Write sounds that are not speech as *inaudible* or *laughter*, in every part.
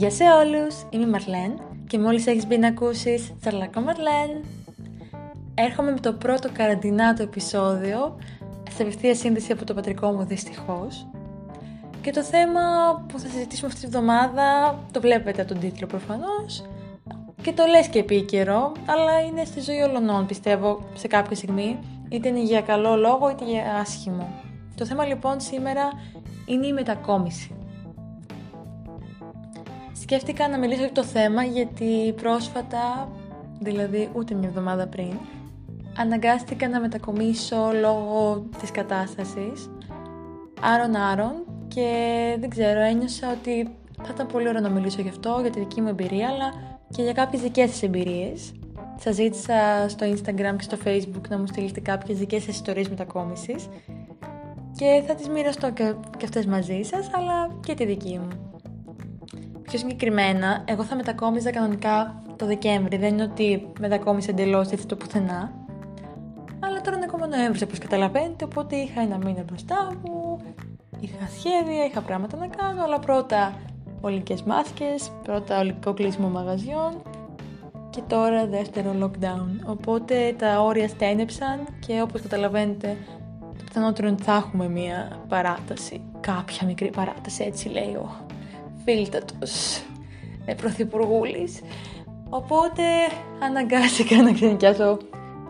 Γεια σε όλους, είμαι η Μαρλέν και μόλις έχεις μπει να ακούσεις Τσαρλακό Μαρλέν. Έρχομαι με το πρώτο καραντινάτο επεισόδιο σε απευθεία σύνδεση από το πατρικό μου δυστυχώς. Και το θέμα που θα συζητήσουμε αυτή τη βδομάδα, το βλέπετε από τον τίτλο προφανώς, και το λες και επίκαιρο, αλλά είναι στη ζωή όλων πιστεύω σε κάποια στιγμή, είτε είναι για καλό λόγο είτε για άσχημο. Το θέμα λοιπόν σήμερα είναι η μετακόμιση. Σκέφτηκα να μιλήσω για το θέμα γιατί πρόσφατα, δηλαδή ούτε μια εβδομάδα πριν, αναγκάστηκα να μετακομίσω λόγω της κατάστασης άρον-άρον και δεν ξέρω, ένιωσα ότι θα ήταν πολύ ωραίο να μιλήσω γι' αυτό, για τη δική μου εμπειρία, αλλά και για κάποιες δικές σας εμπειρίες. Σας ζήτησα στο Instagram και στο Facebook να μου στείλετε κάποιες δικές σας ιστορίες μετακόμισης και θα τις μοιραστώ και, και αυτές μαζί σας, αλλά και τη δική μου. Πιο συγκεκριμένα, εγώ θα μετακόμιζα κανονικά το Δεκέμβρη. Δεν είναι ότι μετακόμισε εντελώς έτσι το πουθενά. Αλλά τώρα είναι ακόμα Νοέμβρης, όπως καταλαβαίνετε. Οπότε είχα ένα μήνα μπροστά μου. Είχα σχέδια, είχα πράγματα να κάνω. Αλλά πρώτα ολικές μάσκες, πρώτα ολικό κλείσιμο μαγαζιών. Και τώρα δεύτερο lockdown. Οπότε τα όρια στένεψαν και όπως καταλαβαίνετε το πιθανότερο είναι ότι θα έχουμε μία παράταση. Κάποια μικρή παράταση, έτσι λέει ο φίλτατος ε, πρωθυπουργούλης. Οπότε αναγκάστηκα να ξενικιάσω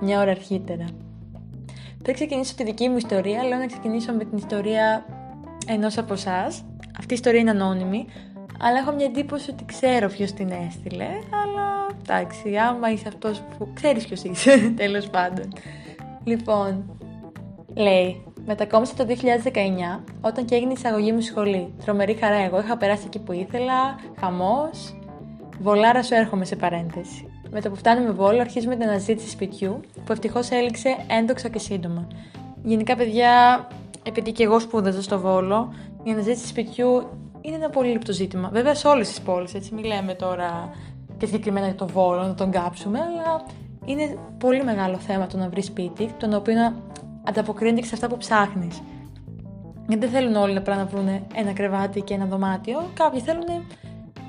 μια ώρα αρχίτερα. Θα ξεκινήσω τη δική μου ιστορία, λέω να ξεκινήσω με την ιστορία ενός από εσάς. Αυτή η ιστορία είναι ανώνυμη, αλλά έχω μια εντύπωση ότι ξέρω ποιος την έστειλε, αλλά εντάξει, άμα είσαι αυτός που ξέρεις ποιος είσαι, *laughs* τέλος πάντων. Λοιπόν, λέει, Μετακόμισα το 2019 όταν και έγινε η εισαγωγή μου σχολή. Τρομερή χαρά εγώ, είχα περάσει εκεί που ήθελα, χαμός. Βολάρα σου έρχομαι σε παρένθεση. Με το που φτάνουμε Βόλο, αρχίζουμε την αναζήτηση σπιτιού, που ευτυχώς έληξε έντοξα και σύντομα. Γενικά, παιδιά, επειδή και εγώ σπούδαζα στο Βόλο, η αναζήτηση σπιτιού είναι ένα πολύ λεπτό ζήτημα. Βέβαια, σε όλες τις πόλεις, έτσι, μην λέμε τώρα και συγκεκριμένα για το Βόλο να τον κάψουμε, αλλά είναι πολύ μεγάλο θέμα το να βρεις σπίτι, το οποίο ανταποκρίνεται και σε αυτά που ψάχνεις. Γιατί δεν θέλουν όλοι απλά να βρουν ένα κρεβάτι και ένα δωμάτιο. Κάποιοι θέλουν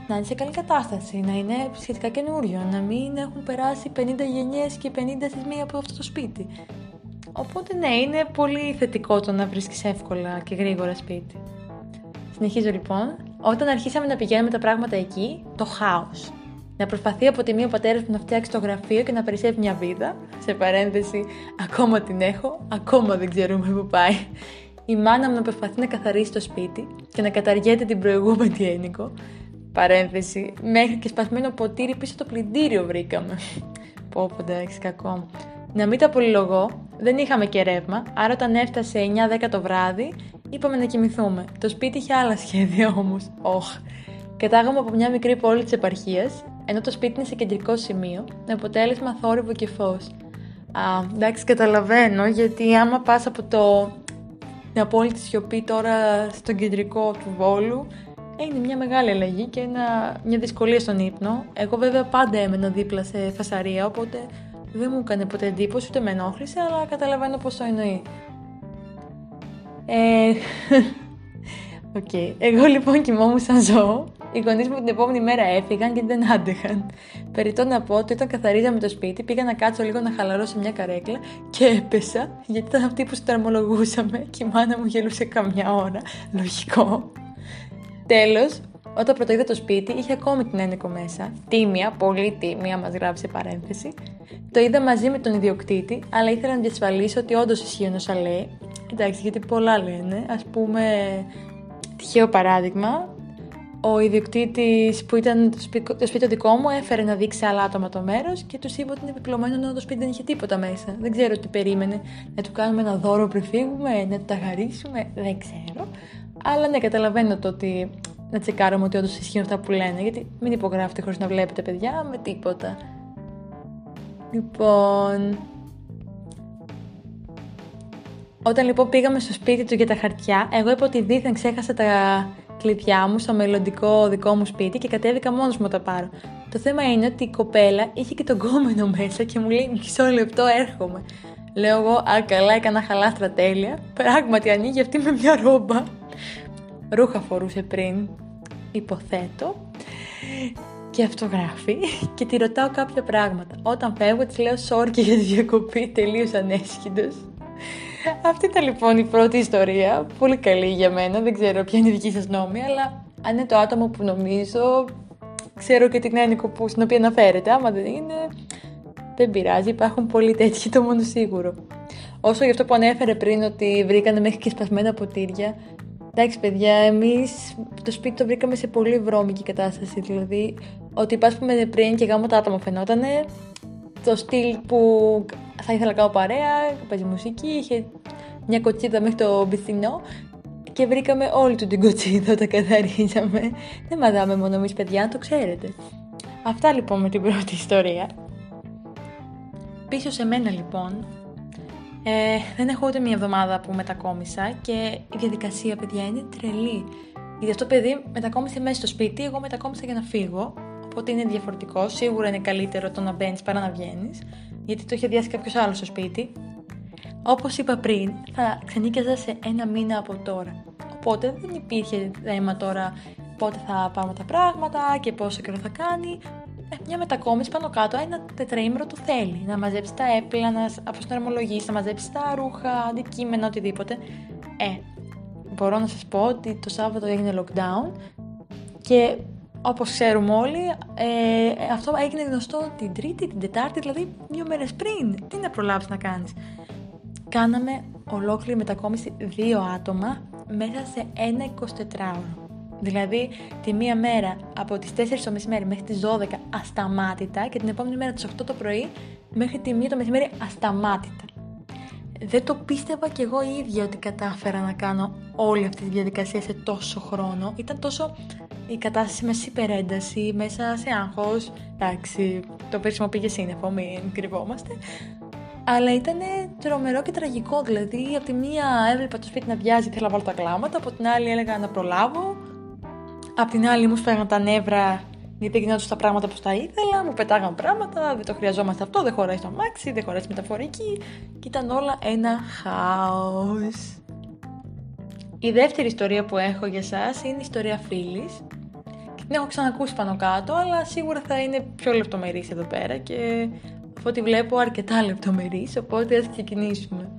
να είναι σε καλή κατάσταση, να είναι σχετικά καινούριο, να μην έχουν περάσει 50 γενιές και 50 θυσμοί από αυτό το σπίτι. Οπότε ναι, είναι πολύ θετικό το να βρίσκεις εύκολα και γρήγορα σπίτι. Συνεχίζω λοιπόν. Όταν αρχίσαμε να πηγαίνουμε τα πράγματα εκεί, το χάος να προσπαθεί από τη μία ο πατέρας μου να φτιάξει το γραφείο και να περισσεύει μια βίδα. Σε παρένθεση, ακόμα την έχω, ακόμα δεν ξέρουμε πού πάει. Η μάνα μου να προσπαθεί να καθαρίσει το σπίτι και να καταργέται την προηγούμενη ένικο. Παρένθεση, μέχρι και σπασμένο ποτήρι πίσω το πλυντήριο βρήκαμε. Πω, πω, εντάξει, κακό. Να μην τα πολυλογώ, δεν είχαμε και ρεύμα, άρα όταν έφτασε 9-10 το βράδυ, είπαμε να κοιμηθούμε. Το σπίτι είχε άλλα σχέδια όμως. Όχ. Κατάγαμε από μια μικρή πόλη της επαρχίας ενώ το σπίτι είναι σε κεντρικό σημείο, με αποτέλεσμα θόρυβο και φως. Α, εντάξει, καταλαβαίνω, γιατί άμα πας από το την απόλυτη σιωπή τώρα στο κεντρικό του Βόλου, είναι μια μεγάλη αλλαγή και ένα, μια δυσκολία στον ύπνο. Εγώ βέβαια πάντα έμενα δίπλα σε φασαρία, οπότε δεν μου έκανε ποτέ εντύπωση, ούτε με ενόχλησε, αλλά καταλαβαίνω πώς το εννοεί. Ε, *laughs* Okay. Εγώ λοιπόν κοιμόμουν σαν ζώο. Οι γονείς μου την επόμενη μέρα έφυγαν και δεν άντεχαν. Περιτώ να πω ότι όταν καθαρίζαμε το σπίτι, πήγα να κάτσω λίγο να χαλαρώσω μια καρέκλα και έπεσα, γιατί ήταν αυτή που συνταρμολογούσαμε και η μάνα μου γελούσε καμιά ώρα. Λογικό. Τέλος, όταν πρωτοείδα το σπίτι, είχε ακόμη την ένεκο μέσα. Τίμια, πολύ τίμια, μας γράψει παρένθεση. Το είδα μαζί με τον ιδιοκτήτη, αλλά ήθελα να διασφαλίσω ότι όντως ισχύει όσα λέει. Εντάξει, γιατί πολλά λένε. Α πούμε, τυχαίο παράδειγμα, ο ιδιοκτήτης που ήταν το σπίτι το δικό μου έφερε να δείξει άλλα άτομα το μέρος και τους είπε ότι είναι επιπλωμένο ενώ το σπίτι δεν είχε τίποτα μέσα. Δεν ξέρω τι περίμενε. Να του κάνουμε ένα δώρο πριν φύγουμε, να του τα χαρίσουμε. Δεν ξέρω. Αλλά ναι, καταλαβαίνω το ότι να τσεκάρουμε ότι όντως ισχύουν αυτά που λένε. Γιατί μην υπογράφετε χωρίς να βλέπετε παιδιά με τίποτα. Λοιπόν, όταν λοιπόν πήγαμε στο σπίτι του για τα χαρτιά, εγώ είπα ότι δίθεν ξέχασα τα κλειδιά μου στο μελλοντικό δικό μου σπίτι και κατέβηκα μόνος μου τα πάρω. Το θέμα είναι ότι η κοπέλα είχε και τον κόμενο μέσα και μου λέει μισό λεπτό έρχομαι. Λέω εγώ, α καλά έκανα χαλάστρα τέλεια. Πράγματι ανοίγει αυτή με μια ρόμπα. Ρούχα φορούσε πριν, υποθέτω. και αυτογράφει και τη ρωτάω κάποια πράγματα. Όταν φεύγω της λέω sorry για τη διακοπή, τελείως ανέσχυντος. Αυτή ήταν λοιπόν η πρώτη ιστορία, πολύ καλή για μένα, δεν ξέρω ποια είναι η δική σας νόμη, αλλά αν είναι το άτομο που νομίζω, ξέρω και την έννοια που, στην οποία αναφέρεται, άμα δεν είναι, δεν πειράζει, υπάρχουν πολλοί τέτοιοι, το μόνο σίγουρο. Όσο για αυτό που ανέφερε πριν ότι βρήκανε μέχρι και σπασμένα ποτήρια, Εντάξει, παιδιά, εμείς το σπίτι το βρήκαμε σε πολύ βρώμικη κατάσταση. Δηλαδή, ότι πας πούμε πριν και γάμο τα άτομα φαινότανε το στυλ που θα ήθελα να κάνω παρέα, παίζει μουσική, είχε μια κοτσίδα μέχρι το μπιθινό και βρήκαμε όλη του την κοτσίδα όταν καθαρίζαμε. Δεν μαδάμε μόνο εμείς, παιδιά, αν το ξέρετε. Αυτά λοιπόν με την πρώτη ιστορία. Πίσω σε μένα λοιπόν, ε, δεν έχω ούτε μία εβδομάδα που μετακόμισα και η διαδικασία, παιδιά, είναι τρελή. Γιατί αυτό παιδί μετακόμισε μέσα στο σπίτι, εγώ μετακόμισα για να φύγω. Οπότε είναι διαφορετικό. Σίγουρα είναι καλύτερο το να μπαίνεις παρά να βγαίνεις, γιατί το είχε διάσει κάποιος άλλος στο σπίτι. Όπως είπα πριν, θα ξενίκιαζα σε ένα μήνα από τώρα. Οπότε δεν υπήρχε θέμα τώρα πότε θα πάμε τα πράγματα και πόσο καιρό θα κάνει. Ε, μια μετακόμιση πάνω κάτω, ένα τετραήμερο το θέλει. Να μαζέψει τα έπλα, να αποστρεμολογήσει, να μαζέψει τα ρούχα, αντικείμενα, οτιδήποτε. Ε, μπορώ να σας πω ότι το Σάββατο έγινε lockdown και όπως ξέρουμε όλοι, ε, αυτό έγινε γνωστό την Τρίτη, την Τετάρτη, δηλαδή δύο μέρες πριν. Τι να προλάβεις να κάνεις. Κάναμε ολόκληρη μετακόμιση δύο άτομα μέσα σε ένα 24ωρο. Δηλαδή τη μία μέρα από τις 4 το μεσημέρι μέχρι τις 12 ασταμάτητα και την επόμενη μέρα τις 8 το πρωί μέχρι τη 1 το μεσημέρι ασταμάτητα. Δεν το πίστευα κι εγώ ίδια ότι κατάφερα να κάνω όλη αυτή τη διαδικασία σε τόσο χρόνο. Ήταν τόσο η κατάσταση μέσα σε υπερένταση, μέσα σε άγχος. Εντάξει, το πέρσιμο πήγε σύννεφο, μην κρυβόμαστε. Αλλά ήταν τρομερό και τραγικό. Δηλαδή, από τη μία έβλεπα το σπίτι να βιάζει, θέλω να βάλω τα κλάματα, από την άλλη έλεγα να προλάβω. Απ' την άλλη μου σφαίραν τα νεύρα γιατί δεν γινόταν τα πράγματα που τα ήθελα, μου πετάγαν πράγματα, δεν το χρειαζόμαστε αυτό, δεν χωράει στο αμάξι, δεν χωράει στη μεταφορική και ήταν όλα ένα χάος. Η δεύτερη ιστορία που έχω για σας είναι η ιστορία φίλης και την έχω ξανακούσει πάνω κάτω, αλλά σίγουρα θα είναι πιο λεπτομερής εδώ πέρα και από ό,τι βλέπω αρκετά λεπτομερής, οπότε ας ξεκινήσουμε.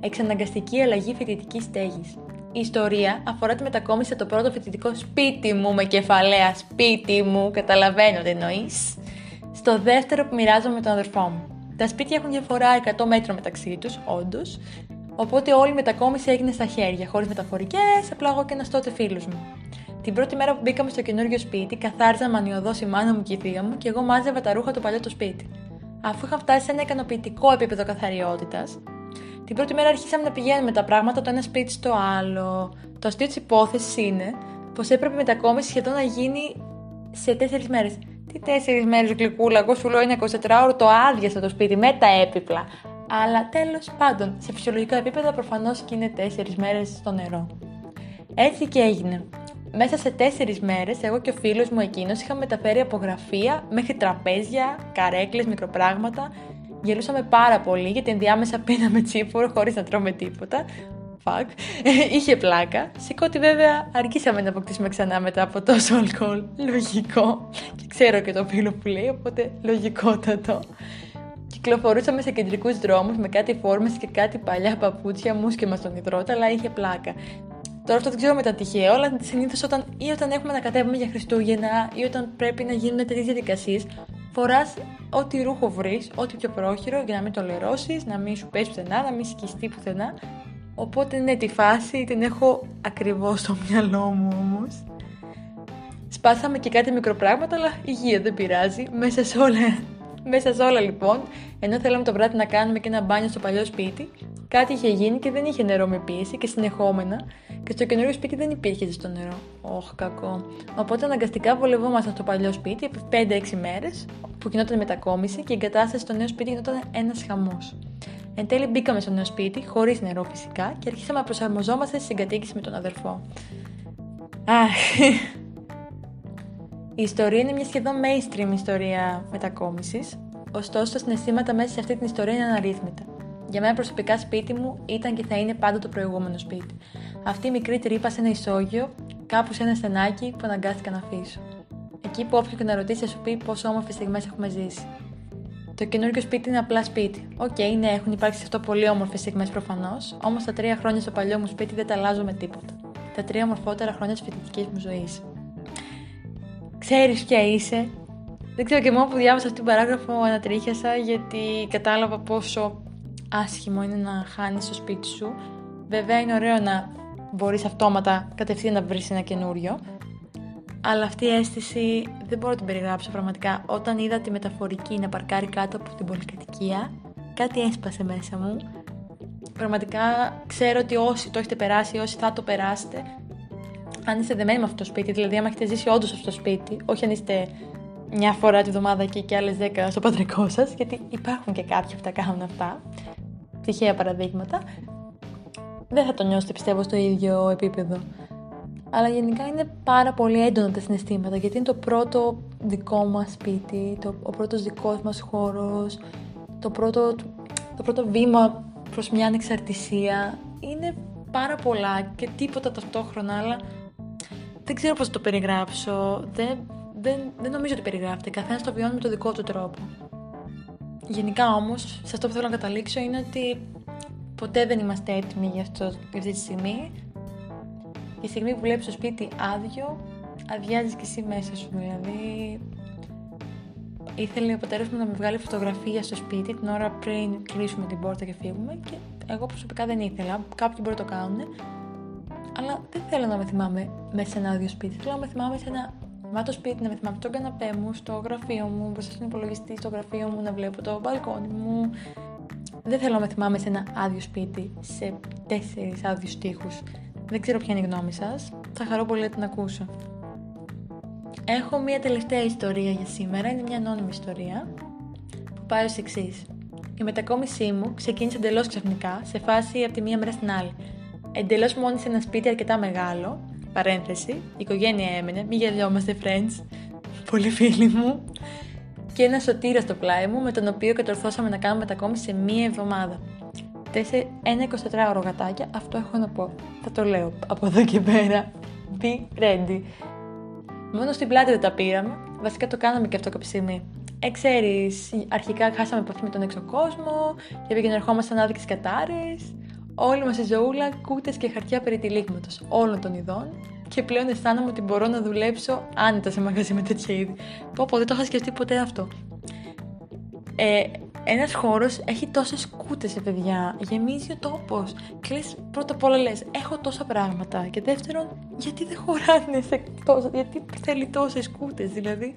Εξαναγκαστική αλλαγή φοιτητικής στέγης. Η ιστορία αφορά τη μετακόμιση το πρώτο φοιτητικό σπίτι μου με κεφαλαία σπίτι μου, καταλαβαίνω τι εννοείς. Στο δεύτερο που μοιράζομαι με τον αδερφό μου. Τα σπίτια έχουν διαφορά 100 μέτρων μεταξύ τους, όντως, οπότε όλη η μετακόμιση έγινε στα χέρια, χωρίς μεταφορικές, απλά εγώ και ένας τότε φίλος μου. Την πρώτη μέρα που μπήκαμε στο καινούριο σπίτι, καθάριζα μανιωδώ η μάνα μου και η θεία μου και εγώ μάζευα τα ρούχα του παλιού του σπίτι. Αφού είχα φτάσει σε ένα ικανοποιητικό επίπεδο καθαριότητας, την πρώτη μέρα αρχίσαμε να πηγαίνουμε τα πράγματα το ένα σπίτι στο άλλο. Το αστείο της υπόθεσης είναι πως έπρεπε η μετακόμιση σχεδόν να γίνει σε τέσσερις μέρες. Τι τέσσερις μέρες, γλυκούλα, εγώ σου λέω είναι 24ωρο το άδειασα το σπίτι με τα έπιπλα. Αλλά τέλος πάντων, σε φυσιολογικά επίπεδα προφανώς και είναι τέσσερις μέρες στο νερό. Έτσι και έγινε. Μέσα σε τέσσερις μέρες, εγώ και ο φίλος μου εκείνος είχαμε μεταφέρει από γραφεία μέχρι τραπέζια, καρέκλες, μικροπράγματα Γελούσαμε πάρα πολύ γιατί ενδιάμεσα πίναμε τσίπορο χωρίς να τρώμε τίποτα. Fuck. Είχε πλάκα. Σηκώτη βέβαια αργήσαμε να αποκτήσουμε ξανά μετά από τόσο αλκοόλ. Λογικό. Και ξέρω και το φίλο που λέει, οπότε λογικότατο. Κυκλοφορούσαμε σε κεντρικούς δρόμους με κάτι φόρμες και κάτι παλιά παπούτσια, μουσκεμα στον υδρότα, αλλά είχε πλάκα. Τώρα αυτό δεν ξέρω μετά τυχαίο, αλλά συνήθως όταν, ή όταν έχουμε να κατέβουμε για Χριστούγεννα ή όταν πρέπει να γίνουν τέτοιες διαδικασίες, φοράς ό,τι ρούχο βρεις, ό,τι πιο πρόχειρο για να μην το λερώσεις, να μην σου πέσει πουθενά, να μην σκιστεί πουθενά. Οπότε ναι, τη φάση την έχω ακριβώς στο μυαλό μου όμως. Σπάσαμε και κάτι μικροπράγματα, αλλά υγεία δεν πειράζει. Μέσα σε όλα, μέσα σε όλα λοιπόν, ενώ θέλαμε το βράδυ να κάνουμε και ένα μπάνιο στο παλιό σπίτι, κάτι είχε γίνει και δεν είχε νερό με πίεση και συνεχόμενα και στο καινούριο σπίτι δεν υπήρχε ζεστό νερό. Όχ, κακό. Οπότε αναγκαστικά βολευόμασταν στο παλιό σπίτι επί 5-6 μέρες, που γινόταν η μετακόμιση και η εγκατάσταση στο νέο σπίτι γινόταν ένας χαμός. Εν τέλει μπήκαμε στο νέο σπίτι, χωρίς νερό φυσικά, και αρχίσαμε να προσαρμοζόμαστε στη συγκατοίκηση με τον αδερφό. Αχ. Η ιστορία είναι μια σχεδόν mainstream ιστορία μετακόμισης, ωστόσο τα συναισθήματα μέσα σε αυτή την ιστορία είναι αναρρύθμιτα. Για μένα προσωπικά σπίτι μου ήταν και θα είναι πάντα το προηγούμενο σπίτι. Αυτή η μικρή τρύπα σε ένα ισόγειο, κάπου σε ένα στενάκι που αναγκάστηκα να αφήσω. Εκεί που όποιος και να ρωτήσει θα σου πει πόσο όμορφες στιγμές έχουμε ζήσει. Το καινούργιο σπίτι είναι απλά σπίτι. OK, okay, ναι, έχουν υπάρξει αυτό πολύ όμορφες στιγμές προφανώς, όμως τα τρία χρόνια στο παλιό μου σπίτι δεν τα αλλάζω με τίποτα. Τα τρία ομορφότερα χρόνια της φοιτητικής μου ζωής. Ξέρεις ποια είσαι. Δεν ξέρω και μόνο που διάβασα αυτή την παράγραφο ανατρίχιασα γιατί κατάλαβα πόσο άσχημο είναι να χάνεις το σπίτι σου. Βέβαια είναι ωραίο να μπορείς αυτόματα κατευθείαν να βρεις ένα καινούριο. Αλλά αυτή η αίσθηση δεν μπορώ να την περιγράψω πραγματικά. Όταν είδα τη μεταφορική να παρκάρει κάτω από την πολυκατοικία, κάτι έσπασε μέσα μου. Πραγματικά ξέρω ότι όσοι το έχετε περάσει, όσοι θα το περάσετε, αν είστε δεμένοι με αυτό το σπίτι, δηλαδή αν έχετε ζήσει όντως αυτό το σπίτι, όχι αν είστε μια φορά τη βδομάδα εκεί και άλλες δέκα στο πατρικό σας, γιατί υπάρχουν και κάποιοι που τα κάνουν αυτά. Τυχαία παραδείγματα. Δεν θα το νιώσετε πιστεύω στο ίδιο επίπεδο αλλά γενικά είναι πάρα πολύ έντονα τα συναισθήματα γιατί είναι το πρώτο δικό μας σπίτι, το, ο πρώτος δικός μας χώρος, το πρώτο, το πρώτο βήμα προς μια ανεξαρτησία. Είναι πάρα πολλά και τίποτα ταυτόχρονα, αλλά δεν ξέρω πώς το περιγράψω. Δεν, δεν, δεν νομίζω ότι περιγράφεται. Καθένας το βιώνει με το δικό του τρόπο. Γενικά όμως, σε αυτό που θέλω να καταλήξω είναι ότι ποτέ δεν είμαστε έτοιμοι για, αυτό, για αυτή τη στιγμή η στιγμή που βλέπεις το σπίτι άδειο, αδειάζεις και εσύ μέσα σου. Δηλαδή, ήθελε ο πατέρας μου να με βγάλει φωτογραφία στο σπίτι την ώρα πριν κλείσουμε την πόρτα και φύγουμε και εγώ προσωπικά δεν ήθελα. Κάποιοι μπορεί να το κάνουν. Αλλά δεν θέλω να με θυμάμαι μέσα σε ένα άδειο σπίτι. Θέλω να με θυμάμαι σε ένα μάτο σπίτι, να με θυμάμαι στον καναπέ μου, στο γραφείο μου, μπροστά στον υπολογιστή, στο γραφείο μου, να βλέπω το μπαλκόνι μου. Δεν θέλω να με θυμάμαι σε ένα άδειο σπίτι, σε τέσσερις άδειους τείχου. Δεν ξέρω ποια είναι η γνώμη σας. Θα χαρώ πολύ να την ακούσω. Έχω μία τελευταία ιστορία για σήμερα. Είναι μια ανώνυμη ιστορία που πάει ως εξής. Η μετακόμισή μου ξεκίνησε εντελώς ξαφνικά, σε φάση από τη μία μέρα στην άλλη. Εντελώς μόνη σε ένα σπίτι αρκετά μεγάλο. Παρένθεση. Η οικογένεια έμενε. Μην γελιόμαστε, friends. Πολύ φίλοι μου. Και ένα σωτήρας στο πλάι μου, με τον οποίο κατορθώσαμε να κάνουμε μετακόμιση σε μία εβδομάδα ένα 24ωρο γατάκια, αυτό έχω να πω. Θα το λέω από εδώ και πέρα. Be ready. Μόνο στην πλάτη δεν τα πήραμε. Βασικά το κάναμε και αυτό κάποια στιγμή. Ε, ξέρεις, αρχικά χάσαμε επαφή με τον έξω κόσμο και πήγαινε ερχόμασταν άδικες κατάρες. Όλη μας η ζωούλα, κούτες και χαρτιά περί τυλίγματος όλων των ειδών και πλέον αισθάνομαι ότι μπορώ να δουλέψω άνετα σε μαγαζί με τέτοια είδη. Πω πω, δεν το είχα σκεφτεί ποτέ αυτό. Ε, ένας χώρος έχει τόσες κούτες, παιδιά. Γεμίζει ο τόπος. Και πρώτα απ' όλα λες: Έχω τόσα πράγματα. Και δεύτερον, γιατί δεν χωράνε σε τόσα. Γιατί θέλει τόσες κούτες. Δηλαδή,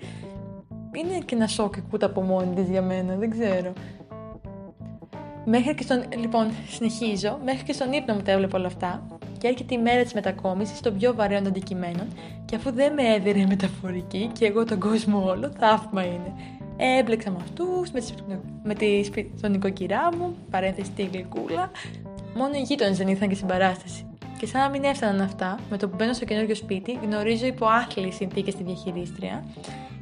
είναι και ένα σοκ η κούτα από μόνη της για μένα. Δεν ξέρω. Μέχρι και στον. Λοιπόν, συνεχίζω. Μέχρι και στον ύπνο μου τα έβλεπα όλα αυτά. Και έρχεται η μέρα της μετακόμισης των πιο βαρέων αντικειμένων. Και αφού δεν με έδινε μεταφορική και εγώ τον κόσμο όλο, θαύμα είναι. Έμπλεξα με αυτούς, με τη στον νοικοκυρά μου, παρένθεση τη γλυκούλα. Μόνο οι γείτονες δεν ήρθαν και στην παράσταση. Και σαν να μην έφταναν αυτά, με το που μπαίνω στο καινούργιο σπίτι, γνωρίζω υπό άθλιες συνθήκες τη διαχειρίστρια,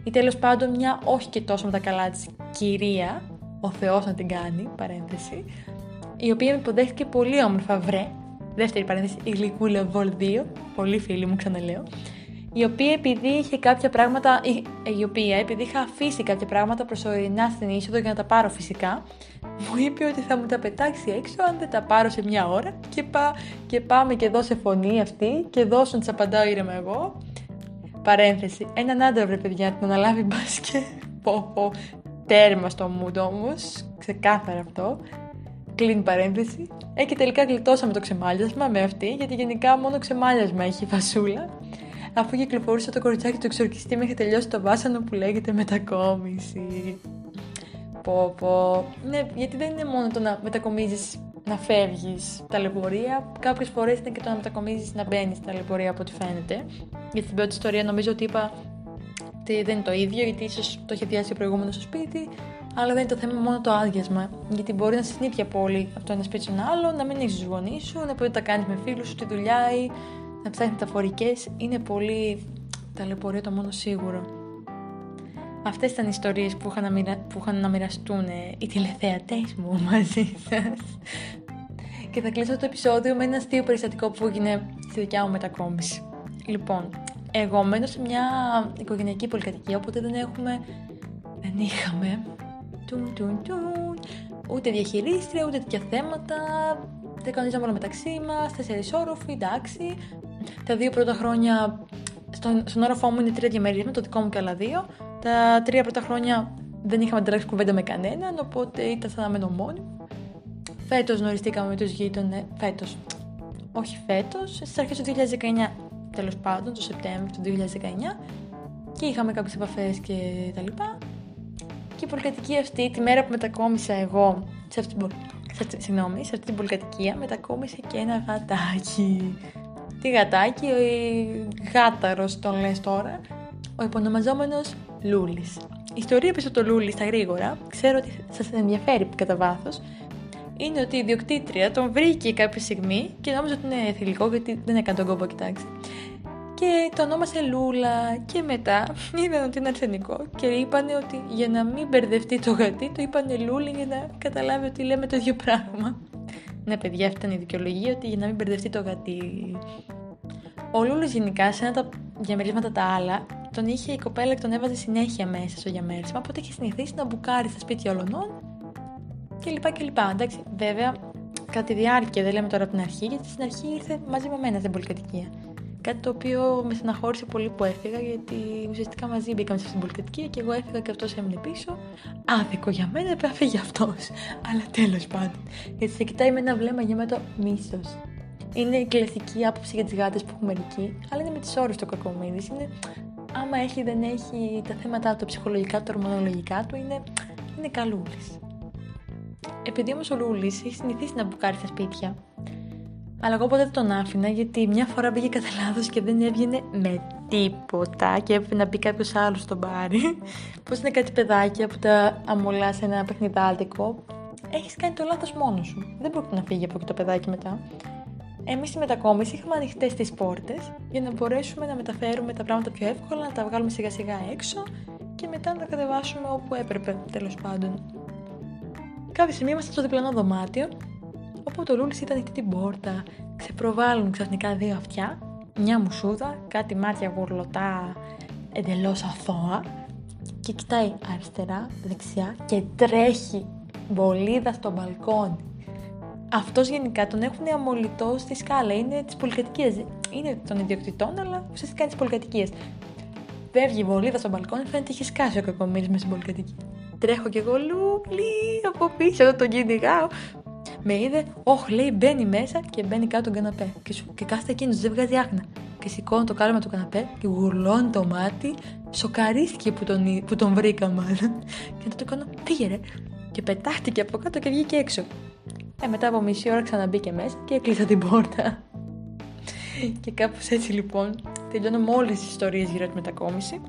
ή τέλος πάντων μια όχι και τόσο με τα καλά της κυρία, ο Θεός να την κάνει, παρένθεση, η οποία με υποδέχτηκε πολύ όμορφα βρε. Δεύτερη παρένθεση, η γλυκούλα Βολ 2, πολύ φίλη μου, ξαναλέω η οποία επειδή είχε κάποια πράγματα, η, οποία επειδή είχα αφήσει κάποια πράγματα προσωρινά στην είσοδο για να τα πάρω φυσικά, μου είπε ότι θα μου τα πετάξει έξω αν δεν τα πάρω σε μια ώρα και, πά, και πάμε και εδώ σε φωνή αυτή και εδώ σου τη απαντάω ήρεμα εγώ. Παρένθεση, έναν άντρα βρε παιδιά την αναλάβει μπάσκετ. Πω, πω, τέρμα στο mood όμως, ξεκάθαρα αυτό. Κλείνει παρένθεση. Ε, και τελικά γλιτώσαμε το ξεμάλιασμα με αυτή, γιατί γενικά μόνο ξεμάλιασμα έχει η φασούλα αφού κυκλοφορούσε το κοριτσάκι του εξορκιστή με είχε τελειώσει το βάσανο που λέγεται μετακόμιση. Πω πω. Ναι, γιατί δεν είναι μόνο το να μετακομίζεις να φεύγεις ταλαιπωρία. Κάποιες φορές είναι και το να μετακομίζεις να μπαίνεις στα ταλαιπωρία από ό,τι φαίνεται. Γιατί στην πρώτη ιστορία νομίζω ότι είπα ότι δεν είναι το ίδιο, γιατί ίσως το είχε διάσει ο προηγούμενος στο σπίτι, αλλά δεν είναι το θέμα μόνο το άδειασμα. Γιατί μπορεί να συνήθεια πολύ από το ένα σπίτι στον άλλο, να μην έχεις τους γονείς σου, να μπορεί να τα κάνεις με φίλους σου, τη δουλειά ή να ψάχνεις μεταφορικές είναι πολύ ταλαιπωρία το μόνο σίγουρο. Αυτές ήταν οι ιστορίες που είχαν να, μοιρα... που είχαν να μοιραστούν ε, οι τηλεθεατές μου *laughs* μαζί σας. Και θα κλείσω το επεισόδιο με ένα αστείο περιστατικό που έγινε στη δικιά μου μετακόμιση. Λοιπόν, εγώ μένω σε μια οικογενειακή πολυκατοικία, οπότε δεν έχουμε, δεν είχαμε, τουν, τουν, τουν, ούτε διαχειρίστρια, ούτε τέτοια θέματα, δεν κανονίζαμε όλα μεταξύ μας, τέσσερις όροφοι, εντάξει. Τα δύο πρώτα χρόνια στον, στον όροφό μου είναι τρία διαμερίσματα, το δικό μου και άλλα δύο. Τα τρία πρώτα χρόνια δεν είχαμε ανταλλάξει κουβέντα με κανέναν, οπότε ήταν σαν να μένω μόνη μου. Φέτος γνωριστήκαμε με τους γείτονες. Φέτος. Όχι φέτος, στις αρχές του 2019, τέλος πάντων, το Σεπτέμβριο του 2019. Και είχαμε κάποιες επαφές και τα λοιπά. Και η πολυκατοικία αυτή, τη μέρα που μετακόμισα εγώ σε αυτή, σε, συγγνώμη, σε αυτή την πολυκατοικία, μετακόμισε και ένα γατάκι. Τι γατάκι, ο γάταρος τον λες τώρα, ο υπονομαζόμενος Λούλης. Η ιστορία πίσω το Λούλη στα γρήγορα, ξέρω ότι σας ενδιαφέρει κατά βάθος, είναι ότι η ιδιοκτήτρια τον βρήκε κάποια στιγμή και νόμιζε ότι είναι θηλυκό γιατί δεν έκανε τον κόμπο κοιτάξει. Και το ονόμασε Λούλα και μετά *laughs* είδαν ότι είναι αρσενικό και είπανε ότι για να μην μπερδευτεί το γατί το είπανε Λούλη για να καταλάβει ότι λέμε το ίδιο πράγμα. Ναι παιδιά αυτή ήταν η δικαιολογία ότι για να μην μπερδευτεί το γατί. Ο Λούλης γενικά σε ένα τα διαμερίσματα τα άλλα τον είχε η κοπέλα και τον έβαζε συνέχεια μέσα στο διαμέρισμα οπότε είχε συνηθίσει να μπουκάρει στα σπίτια όλων και και λοιπά. Εντάξει, βέβαια, κατά τη διάρκεια, δεν λέμε τώρα από την αρχή, γιατί στην αρχή ήρθε μαζί με μένα στην πολυκατοικία. Κάτι το οποίο με στεναχώρησε πολύ που έφυγα, γιατί ουσιαστικά μαζί μπήκαμε στην πολυκατοικία και εγώ έφυγα και αυτός έμεινε πίσω. Άδικο για μένα, έπρεπε να φύγει αυτός. Αλλά τέλος πάντων. Γιατί σε κοιτάει με ένα βλέμμα γεμάτο μίσος. Είναι η κλασική άποψη για τις γάτες που έχουμε μερικοί, αλλά είναι με τις ώρες το κακομίδη. Είναι άμα έχει δεν έχει τα θέματα του ψυχολογικά, του ορμονολογικά του, είναι, είναι καλούλης. Επειδή όμως ο Ρούλη έχει συνηθίσει να μπουκάρει στα σπίτια, αλλά εγώ ποτέ δεν τον άφηνα γιατί μια φορά μπήκε κατά λάθο και δεν έβγαινε με τίποτα και έπρεπε να μπει κάποιος άλλος στο μπάρι. *laughs* Πώς είναι κάτι παιδάκια που τα αμολά σε ένα παιχνιδάτικο. Έχεις κάνει το λάθος μόνος σου. Δεν πρόκειται να φύγει από εκεί το παιδάκι μετά. Εμείς στη μετακόμιση είχαμε ανοιχτές τις πόρτες για να μπορέσουμε να μεταφέρουμε τα πράγματα πιο εύκολα, να τα βγάλουμε σιγά σιγά έξω και μετά να τα κατεβάσουμε όπου έπρεπε, τέλος πάντων. Κάποια στιγμή είμαστε στο διπλανό δωμάτιο, όπου το Λούλης ήταν ανοιχτή την πόρτα. Ξεπροβάλλουν ξαφνικά δύο αυτιά, μια μουσούδα, κάτι μάτια γουρλωτά εντελώς αθώα και κοιτάει αριστερά, δεξιά και τρέχει μπολίδα στο μπαλκόνι. Αυτός γενικά τον έχουν αμολυτό στη σκάλα. Είναι τη πολυκατοικία. Είναι των ιδιοκτητών, αλλά ουσιαστικά είναι τη πολυκατοικία. Φεύγει η βολίδα στο μπαλκόνι, φαίνεται ότι έχει σκάσει ο κακομίρι μες στην πολυκατοικία. Τρέχω κι εγώ λούλι από πίσω, τον κυνηγάω. Με είδε, όχ, λέει, μπαίνει μέσα και μπαίνει κάτω τον καναπέ. Και, σου, και κάθεται εκείνος, δεν βγάζει άχνα. Και σηκώνει το κάλεμα του καναπέ και γουρλώνει το μάτι. Σοκαρίστηκε που τον, που τον βρήκα, μάλλον. Και τότε το κάνω, πήγε ρε. Και πετάχτηκε από κάτω και βγήκε έξω. Ε, μετά από μισή ώρα ξαναμπήκε μέσα και έκλεισα την πόρτα. και κάπως έτσι λοιπόν τελειώνω με όλες τις ιστορίες γύρω από τη μετακόμιση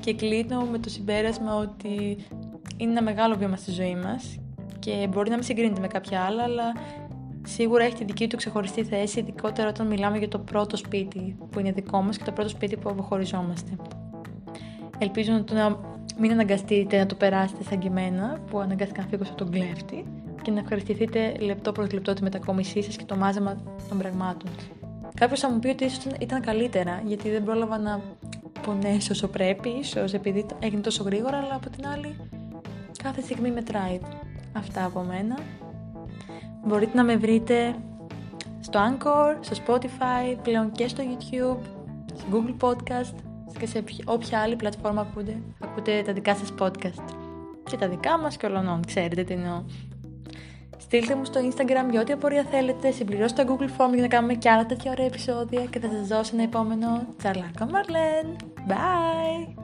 και κλείνω με το συμπέρασμα ότι είναι ένα μεγάλο βήμα στη ζωή μας και μπορεί να μην συγκρίνεται με κάποια άλλα, αλλά σίγουρα έχει τη δική του ξεχωριστή θέση, ειδικότερα όταν μιλάμε για το πρώτο σπίτι που είναι δικό μας και το πρώτο σπίτι που αποχωριζόμαστε. Ελπίζω να, το, να μην αναγκαστείτε να το περάσετε σαν και εμένα, που αναγκάστηκα να φύγω από τον κλέφτη και να ευχαριστηθείτε λεπτό προς λεπτό τη μετακόμισή σας και το μάζεμα των πραγμάτων. Κάποιος θα μου πει ότι ίσως ήταν καλύτερα, γιατί δεν πρόλαβα να πονέσει όσο πρέπει, ίσως επειδή έγινε τόσο γρήγορα, αλλά από την άλλη κάθε στιγμή μετράει. Αυτά από μένα. Μπορείτε να με βρείτε στο Anchor, στο Spotify, πλέον και στο YouTube, στο Google Podcast και σε όποια άλλη πλατφόρμα ακούτε, ακούτε τα δικά σας podcast. Και τα δικά μας και όλων, ξέρετε τι εννοώ. Στείλτε μου στο Instagram για ό,τι απορία θέλετε, συμπληρώστε το Google Form για να κάνουμε και άλλα τέτοια ωραία επεισόδια και θα σας δώσω ένα επόμενο τσαλάκο Μαρλέν. Bye!